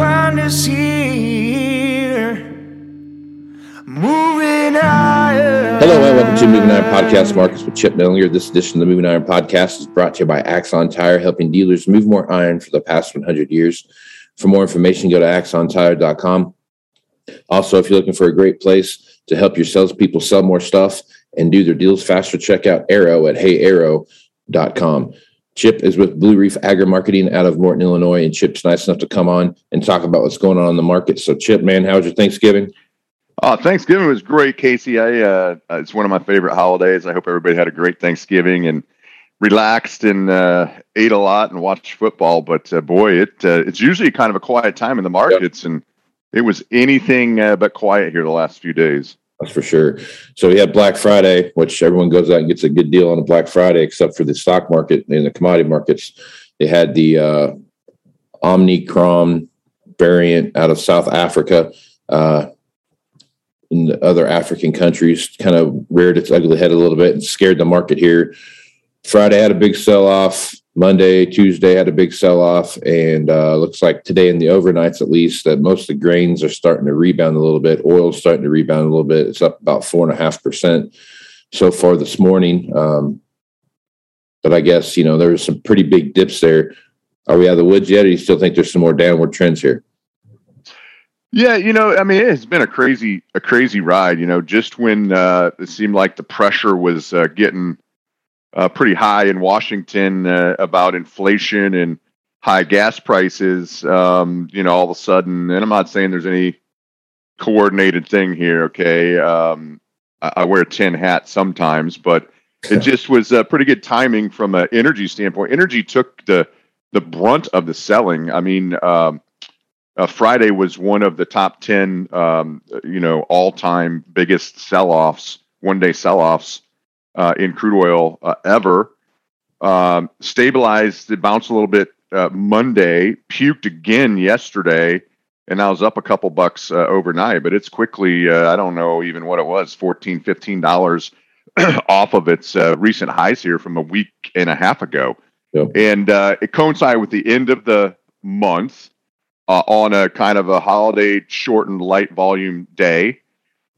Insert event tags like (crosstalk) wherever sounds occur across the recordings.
Find us here. Moving higher. Hello and welcome to Moving Iron Podcast. Markets with Chip Nellinger. This edition of the Moving Iron Podcast is brought to you by Axon Tire, helping dealers move more iron for the past 100 years. For more information, go to axontire.com. Also, if you're looking for a great place to help your salespeople sell more stuff and do their deals faster, check out Arrow at heyarrow.com. Chip is with Blue Reef Agri Marketing out of Morton, Illinois, and Chip's nice enough to come on and talk about what's going on in the market. So, Chip, man, how was your Thanksgiving? Uh, Thanksgiving was great, Casey. I uh, it's one of my favorite holidays. I hope everybody had a great Thanksgiving and relaxed and uh, ate a lot and watched football. But uh, boy, it uh, it's usually kind of a quiet time in the markets, and it was anything uh, but quiet here the last few days. That's for sure. So we had Black Friday, which everyone goes out and gets a good deal on a Black Friday, except for the stock market and the commodity markets. They had the uh, variant out of South Africa. Uh, and other African countries kind of reared its ugly head a little bit and scared the market here. Friday had a big sell off. Monday, Tuesday had a big sell off, and uh, looks like today in the overnights, at least, that most of the grains are starting to rebound a little bit. Oil's starting to rebound a little bit. It's up about four and a half percent so far this morning. Um, but I guess you know there was some pretty big dips there. Are we out of the woods yet, or do you still think there's some more downward trends here? Yeah, you know, I mean, it's been a crazy, a crazy ride. You know, just when uh, it seemed like the pressure was uh, getting uh, pretty high in Washington uh, about inflation and high gas prices. Um, you know, all of a sudden, and I'm not saying there's any coordinated thing here. Okay, um, I, I, wear a tin hat sometimes, but it just was uh, pretty good timing from an energy standpoint. Energy took the the brunt of the selling. I mean. Um, uh, Friday was one of the top 10, um, you know, all time biggest sell offs, one day sell offs uh, in crude oil uh, ever. Um, stabilized, it bounced a little bit uh, Monday, puked again yesterday, and now was up a couple bucks uh, overnight, but it's quickly, uh, I don't know even what it was, 14 $15 (clears throat) off of its recent highs here from a week and a half ago. And it coincided with the end of the month uh, on a kind of a holiday shortened light volume day.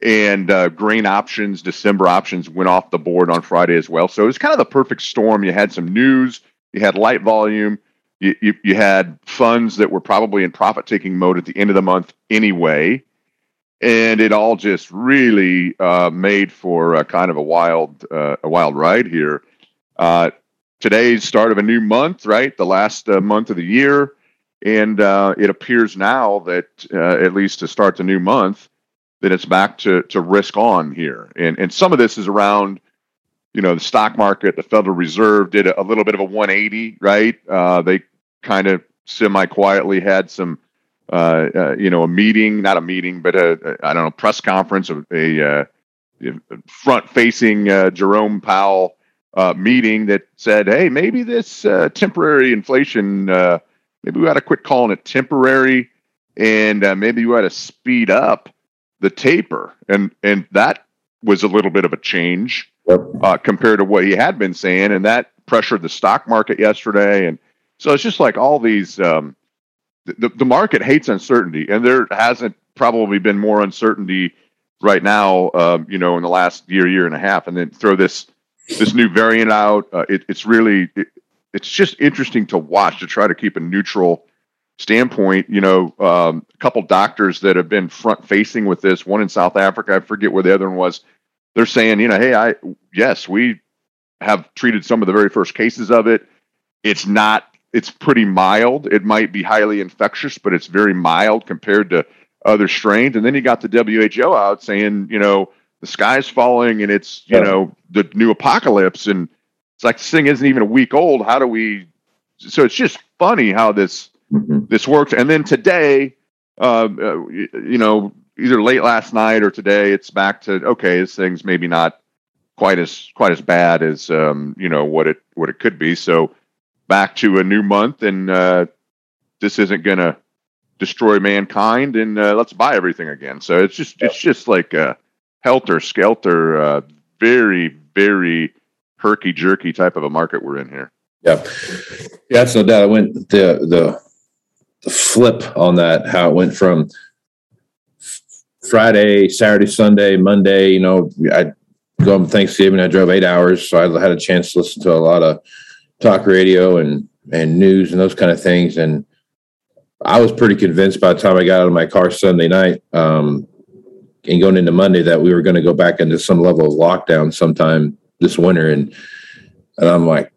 And uh, grain options, December options went off the board on Friday as well. So it was kind of the perfect storm. You had some news, you had light volume, you, you, you had funds that were probably in profit taking mode at the end of the month anyway. And it all just really uh, made for a kind of a wild, uh, a wild ride here. Uh, today's start of a new month, right? The last uh, month of the year. And uh, it appears now that, at least to start the new month, that it's back to, to risk on here. And, and some of this is around, you know, the stock market. The Federal Reserve did a, a little bit of a 180, right? Uh, they kind of semi quietly had some, uh, uh, you know, a meeting, not a meeting, but a, a I don't know, press conference, a, a uh, front facing Jerome Powell meeting that said, hey, maybe this temporary inflation maybe we ought to quit calling it temporary and uh, maybe we ought to speed up the taper. And and that was a little bit of a change uh, compared to what he had been saying. And that pressured the stock market yesterday. And so it's just like all these um, the, the market hates uncertainty. And there hasn't probably been more uncertainty right now, um, you know, in the last year, year and a half, and then throw this this new variant out. Uh, it, it's really it, it's just interesting to watch to try to keep a neutral standpoint. You know, um, a couple doctors that have been front facing with this. One in South Africa, I forget where the other one was. They're saying, you know, hey, I yes, we have treated some of the very first cases of it. It's not. It's pretty mild. It might be highly infectious, but it's very mild compared to other strains. And then you got the WHO out saying, you know, the sky's falling and it's, you yeah. know, the new apocalypse. And it's like this thing isn't even a week old. How do we? So it's just funny how this mm-hmm. this works. And then today, uh, uh, you know, either late last night or today, it's back to okay. This thing's maybe not quite as quite as bad as um, you know what it what it could be. So back to a new month, and uh, this isn't going to destroy mankind, and uh, let's buy everything again. So it's just it's just like a helter skelter, uh, very very herky jerky type of a market we're in here. Yeah, yeah, that's no doubt. I went the the the flip on that how it went from Friday, Saturday, Sunday, Monday. You know, I go on Thanksgiving. I drove eight hours, so I had a chance to listen to a lot of talk radio and and news and those kind of things. And I was pretty convinced by the time I got out of my car Sunday night um, and going into Monday that we were going to go back into some level of lockdown sometime this winter. And and I'm like,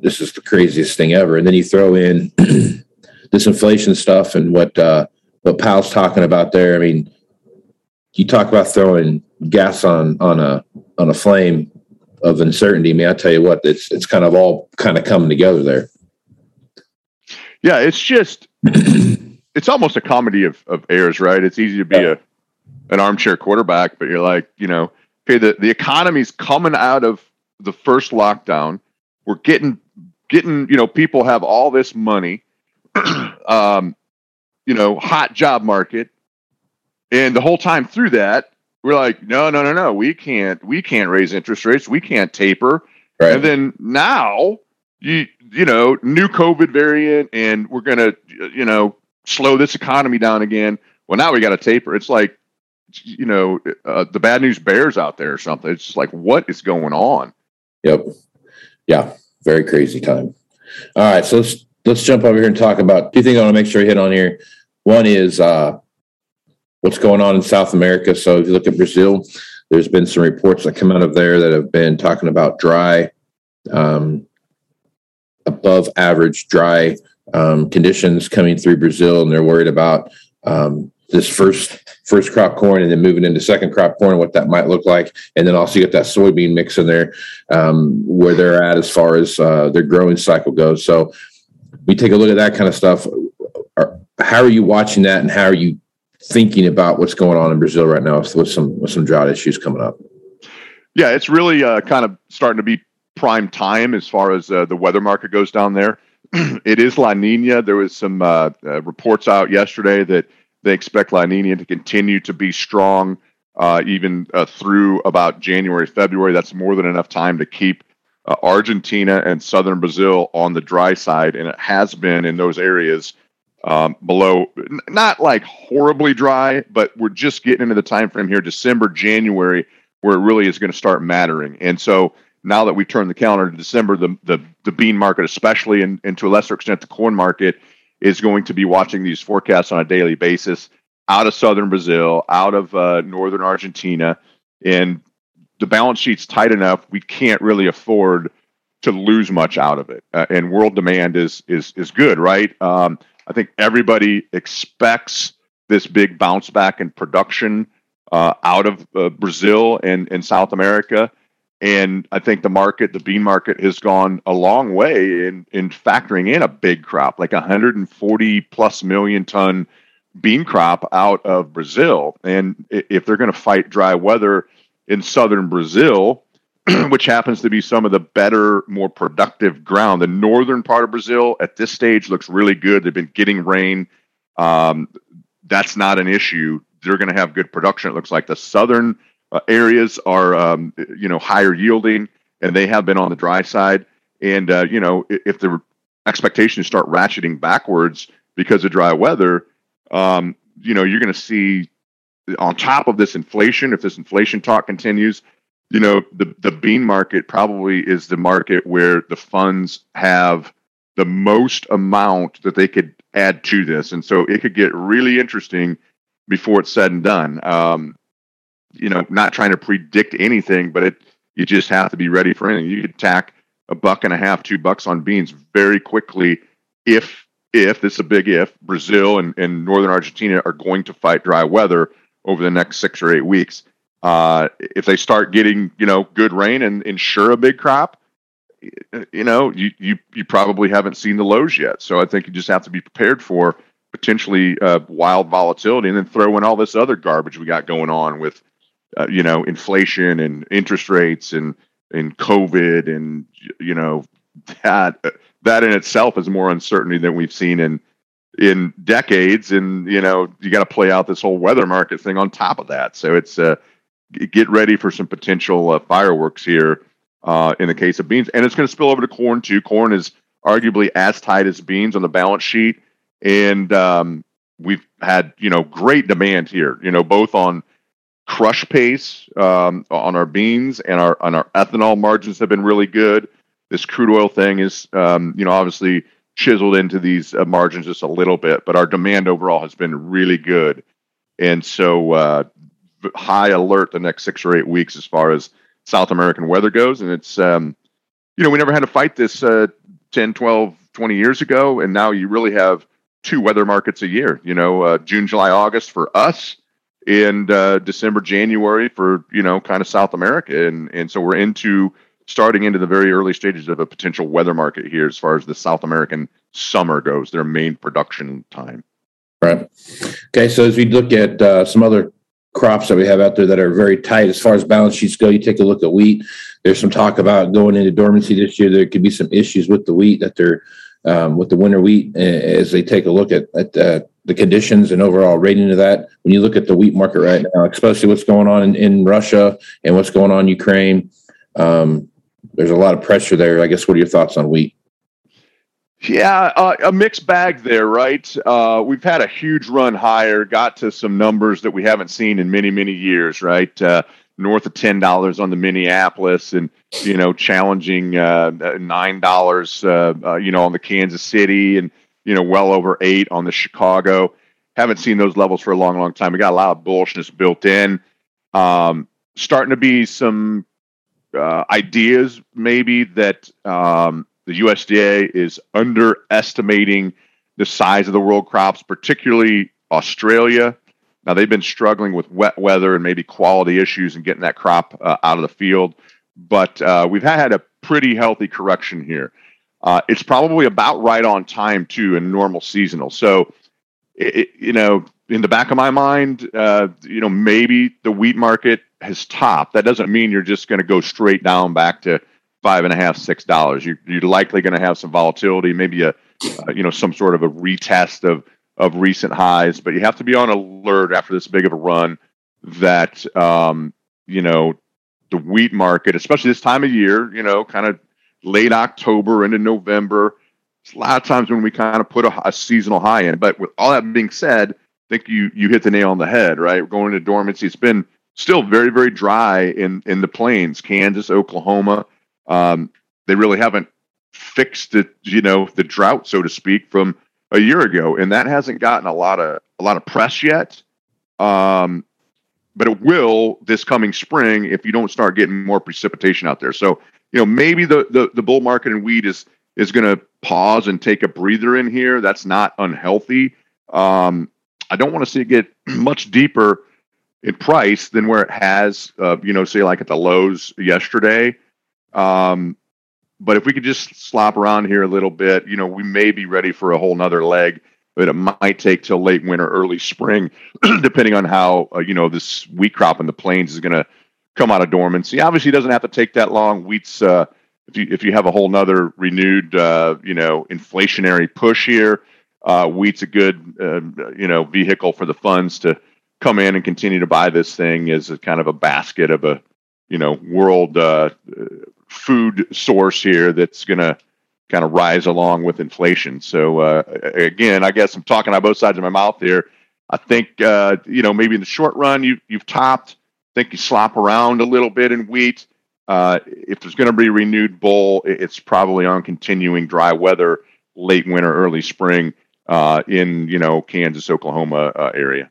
this is the craziest thing ever. And then you throw in (clears throat) this inflation stuff and what uh, what Powell's talking about there. I mean, you talk about throwing gas on on a on a flame of uncertainty. I mean, I tell you what, it's it's kind of all kind of coming together there. Yeah, it's just (clears throat) it's almost a comedy of, of errors, right? It's easy to be yeah. a an armchair quarterback, but you're like, you know, okay, the, the economy's coming out of the first lockdown. We're getting getting, you know, people have all this money, (clears throat) um, you know, hot job market. And the whole time through that, we're like, no, no, no, no, we can't, we can't raise interest rates, we can't taper. Right. And then now you you know new COVID variant, and we're gonna you know slow this economy down again. Well, now we got to taper. It's like you know uh, the bad news bears out there or something. It's just like what is going on? Yep. Yeah. Very crazy time. All right, so let's let's jump over here and talk about two things I want to make sure I hit on here. One is uh, what's going on in South America. So if you look at Brazil, there's been some reports that come out of there that have been talking about dry, um, above average dry um, conditions coming through Brazil, and they're worried about um, this first first crop corn and then moving into second crop corn what that might look like and then also get that soybean mix in there um, where they're at as far as uh, their growing cycle goes so we take a look at that kind of stuff how are you watching that and how are you thinking about what's going on in Brazil right now with some with some drought issues coming up? Yeah, it's really uh, kind of starting to be prime time as far as uh, the weather market goes down there. (clears throat) it is La Nina. There was some uh, uh, reports out yesterday that they expect La Nina to continue to be strong uh, even uh, through about January, February. That's more than enough time to keep Argentina and southern Brazil on the dry side, and it has been in those areas um, below, not like horribly dry, but we're just getting into the time frame here, December, January, where it really is going to start mattering. And so now that we've turned the calendar to December, the the, the bean market, especially, and, and to a lesser extent the corn market, is going to be watching these forecasts on a daily basis out of southern Brazil, out of uh, northern Argentina, and the balance sheet's tight enough we can't really afford to lose much out of it. Uh, and world demand is is is good, right? Um, I think everybody expects this big bounce back in production uh, out of uh, Brazil and, and South America. And I think the market, the bean market, has gone a long way in, in factoring in a big crop, like 140 plus million ton bean crop out of Brazil. And if they're going to fight dry weather in southern Brazil, (clears throat) which happens to be some of the better, more productive ground. The northern part of Brazil at this stage looks really good. They've been getting rain. Um, that's not an issue. They're going to have good production. It looks like the southern uh, areas are, um, you know, higher yielding, and they have been on the dry side. And uh, you know, if the expectations start ratcheting backwards because of dry weather, um, you know, you're going to see on top of this inflation, if this inflation talk continues, you know, the, the bean market probably is the market where the funds have the most amount that they could add to this. And so it could get really interesting before it's said and done. Um, you know, not trying to predict anything, but it you just have to be ready for anything. You could tack a buck and a half, two bucks on beans very quickly if if this is a big if Brazil and, and northern Argentina are going to fight dry weather over the next six or eight weeks. Uh, if they start getting you know good rain and ensure a big crop, you know you you you probably haven't seen the lows yet. So I think you just have to be prepared for potentially uh, wild volatility, and then throw in all this other garbage we got going on with uh, you know inflation and interest rates and and COVID and you know that that in itself is more uncertainty than we've seen in in decades and you know you got to play out this whole weather market thing on top of that. So it's uh get ready for some potential uh, fireworks here uh, in the case of beans. And it's going to spill over to corn too. Corn is arguably as tight as beans on the balance sheet. And um, we've had you know great demand here you know both on crush pace um, on our beans and our on our ethanol margins have been really good. This crude oil thing is um, you know obviously chiseled into these uh, margins just a little bit, but our demand overall has been really good. And so, uh, high alert the next six or eight weeks as far as South American weather goes. And it's, um, you know, we never had to fight this uh, 10, 12, 20 years ago. And now you really have two weather markets a year, you know, uh, June, July, August for us and uh, December, January for, you know, kind of South America. And, and so we're into starting into the very early stages of a potential weather market here as far as the South American summer goes, their main production time. Right. Okay. So as we look at uh, some other crops that we have out there that are very tight as far as balance sheets go, you take a look at wheat. There's some talk about going into dormancy this year. There could be some issues with the wheat that they're um, with the winter wheat as they take a look at, at uh, the conditions and overall rating of that. When you look at the wheat market right now, especially what's going on in, in Russia and what's going on in Ukraine, um, there's a lot of pressure there. I guess what are your thoughts on wheat? Yeah, uh, a mixed bag there, right? Uh, we've had a huge run higher, got to some numbers that we haven't seen in many, many years, right? Uh, north of ten dollars on the Minneapolis, and you know, challenging uh, nine dollars, uh, uh, you know, on the Kansas City, and you know, well over eight on the Chicago. Haven't seen those levels for a long, long time. We got a lot of bullishness built in. Um, starting to be some uh, ideas maybe that um, the USDA is underestimating the size of the world crops, particularly Australia. Now they've been struggling with wet weather and maybe quality issues and getting that crop uh, out of the field, but uh, we've had a pretty healthy correction here. Uh, it's probably about right on time too in normal seasonal. So, it, you know, in the back of my mind, uh, you know, maybe the wheat market has topped. That doesn't mean you're just going to go straight down back to five and a half, six dollars. You're, you're likely going to have some volatility, maybe a, uh, you know, some sort of a retest of of recent highs. But you have to be on alert after this big of a run that um, you know the wheat market, especially this time of year, you know, kind of late October into November. It's a lot of times when we kind of put a, a seasonal high in. But with all that being said, I think you you hit the nail on the head, right? We're going into dormancy. It's been still very very dry in in the plains, Kansas, Oklahoma. Um, they really haven't fixed it, you know, the drought, so to speak, from a year ago, and that hasn't gotten a lot of a lot of press yet. Um, but it will this coming spring if you don't start getting more precipitation out there. So you know maybe the the, the bull market in wheat is is going to pause and take a breather in here. That's not unhealthy. Um, I don't want to see it get (clears throat) much deeper in price than where it has, uh, you know, say like at the lows yesterday. Um, but if we could just slop around here a little bit, you know, we may be ready for a whole nother leg, but it might take till late winter, early spring, (clears throat) depending on how, uh, you know, this wheat crop in the plains is going to come out of dormancy. Obviously, it doesn't have to take that long. Wheat's, uh, if you, if you have a whole nother renewed, uh, you know, inflationary push here, uh, wheat's a good, uh, you know, vehicle for the funds to come in and continue to buy this thing as a kind of a basket of a you know world uh, food source here that's going to kind of rise along with inflation. So uh, again, I guess I'm talking on both sides of my mouth here. I think uh, you know maybe in the short run you you've topped. I think you slop around a little bit in wheat. Uh, if there's going to be renewed bull, it's probably on continuing dry weather, late winter, early spring uh, in you know Kansas, Oklahoma uh, area.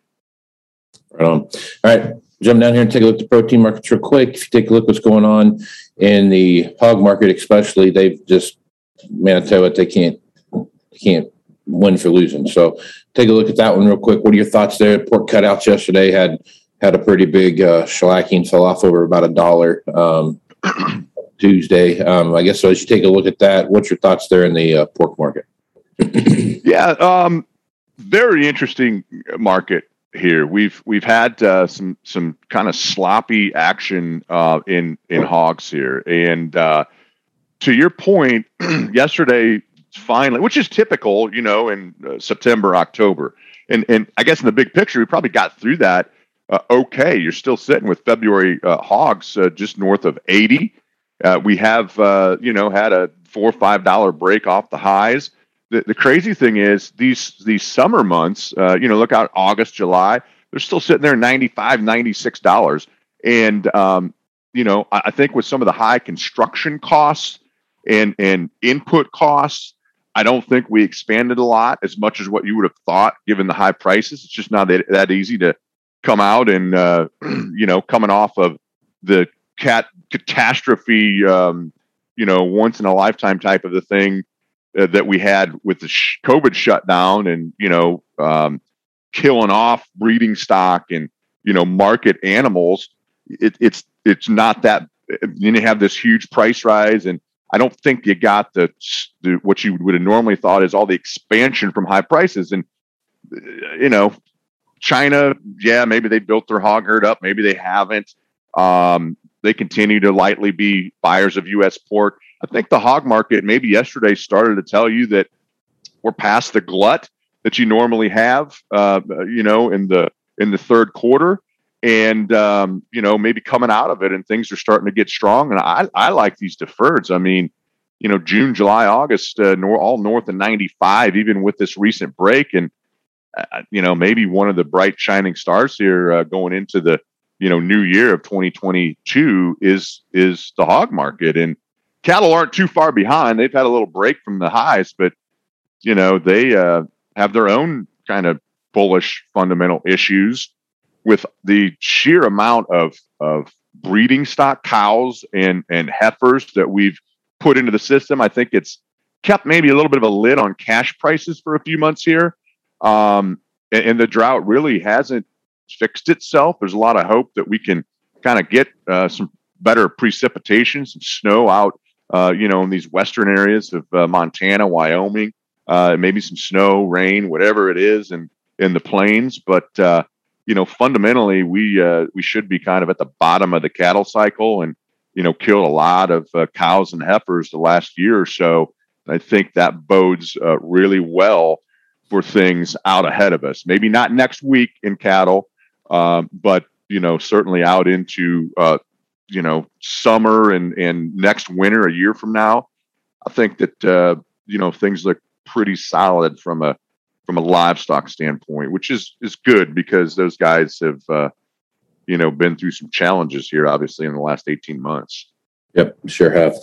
Right on. All right, jump down here and take a look at the protein markets real quick. If you take a look what's going on in the hog market, especially, they've just man, I tell you what, they can't they can't win for losing. So take a look at that one real quick. What are your thoughts there? Pork cutouts yesterday had had a pretty big uh, shellacking, fell off over about a dollar um, (clears throat) Tuesday. Um, I guess so. As you take a look at that, what's your thoughts there in the uh, pork market? (clears throat) yeah, um, very interesting market here. We've we've had uh, some some kind of sloppy action uh, in in hogs here, and uh, to your point, (clears throat) yesterday finally, which is typical, you know, in uh, September October, and and I guess in the big picture, we probably got through that uh, okay. You're still sitting with February uh, hogs just north of eighty. we have you know had a four or five dollar break off the highs the, the crazy thing is these these summer months, uh, you know, look out August, July, they're still sitting there 95 $96. And, um, you know, I, I think with some of the high construction costs and, and input costs, I don't think we expanded a lot as much as what you would have thought given the high prices. It's just not that, that easy to come out and, uh, (clears throat) you know, coming off of the cat catastrophe, um, you know, once in a lifetime type of the thing uh, that we had with the sh- COVID shutdown and you know um, killing off breeding stock and you know market animals, it, it's it's not that. Then you have this huge price rise, and I don't think you got the, the what you would have normally thought is all the expansion from high prices. And uh, you know, China, yeah, maybe they built their hog herd up, maybe they haven't. Um, they continue to lightly be buyers of U.S. pork. I think the hog market maybe yesterday started to tell you that we're past the glut that you normally have, uh, you know, in the in the third quarter, and um, you know maybe coming out of it and things are starting to get strong. And I I like these deferreds. I mean, you know, June, July, August, uh, nor, all north of 95, even with this recent break, and uh, you know maybe one of the bright shining stars here uh, going into the you know new year of 2022 is is the hog market and cattle aren't too far behind. They've had a little break from the highs, but you know they uh, have their own kind of bullish fundamental issues with the sheer amount of of breeding stock cows and and heifers that we've put into the system. I think it's kept maybe a little bit of a lid on cash prices for a few months here, um, and, and, the drought really hasn't fixed itself. There's a lot of hope that we can kind of get uh, some better precipitation, some snow out uh, you know, in these western areas of uh, Montana, Wyoming, uh, maybe some snow, rain, whatever it is, and in the plains. But uh, you know, fundamentally, we uh, we should be kind of at the bottom of the cattle cycle, and you know, killed a lot of uh, cows and heifers the last year or so. I think that bodes really well for things out ahead of us. Maybe not next week in cattle, um, but you know, certainly out into you know summer and and next winter a year from now i think that uh, you know things look pretty solid from a from a livestock standpoint which is is good because those guys have uh, you know been through some challenges here obviously in the last 18 months. Yep sure have.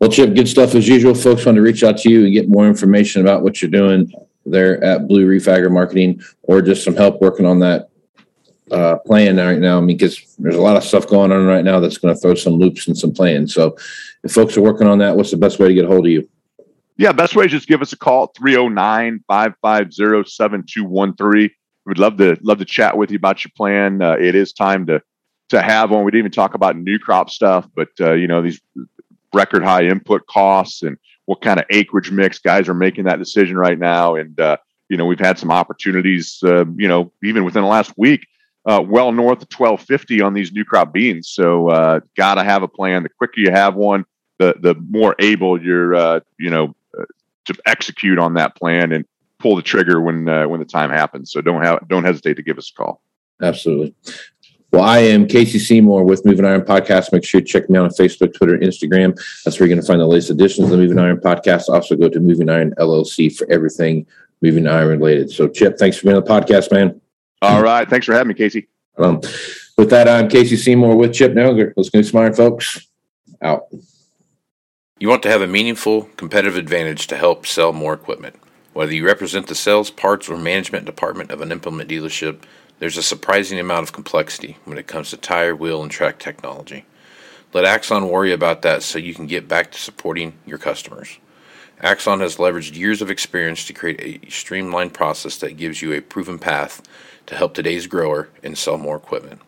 Well chip good stuff as usual. Folks want to reach out to you and get more information about what you're doing there at blue reef agri marketing or just some help working on that uh, plan right now I mean, because there's a lot of stuff going on right now that's going to throw some loops and some plans. So if folks are working on that, what's the best way to get a hold of you? Yeah, best way is just give us a call 309 550 7213. We'd love to love to chat with you about your plan. Uh, it is time to to have one. We didn't even talk about new crop stuff, but uh, you know these record high input costs and what kind of acreage mix guys are making that decision right now. And uh, you know we've had some opportunities, uh, you know, even within the last week uh, well north of 1250 on these new crop beans. So uh, got to have a plan. The quicker you have one, the the more able you're uh, you know uh, to execute on that plan and pull the trigger when uh, when the time happens. So don't have don't hesitate to give us a call. Absolutely. Well, I am Casey Seymour with Moving Iron Podcast. Make sure you check me out on Facebook, Twitter, Instagram. That's where you're going to find the latest editions of the Moving Iron Podcast. Also, go to Moving Iron LLC for everything Moving Iron related. So, Chip, thanks for being on the podcast, man. All right. Thanks for having me, Casey. Um, with that, I'm Casey Seymour with Chip Nellinger. Let's go smart folks. Out. You want to have a meaningful competitive advantage to help sell more equipment. Whether you represent the sales, parts, or management department of an implement dealership, there's a surprising amount of complexity when it comes to tire, wheel, and track technology. Let Axon worry about that so you can get back to supporting your customers. Axon has leveraged years of experience to create a streamlined process that gives you a proven path to help today's grower and sell more equipment.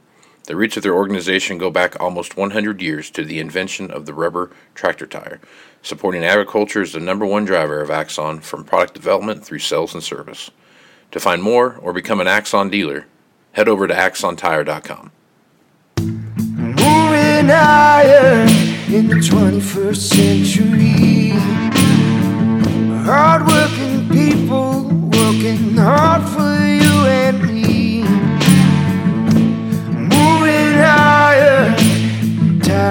The roots of their organization go back almost 100 years to the invention of the rubber tractor tire. Supporting agriculture is the number one driver of Axon from product development through sales and service. To find more or become an Axon dealer, head over to axontire.com. Moving higher in the 21st century. Hardworking people working hard for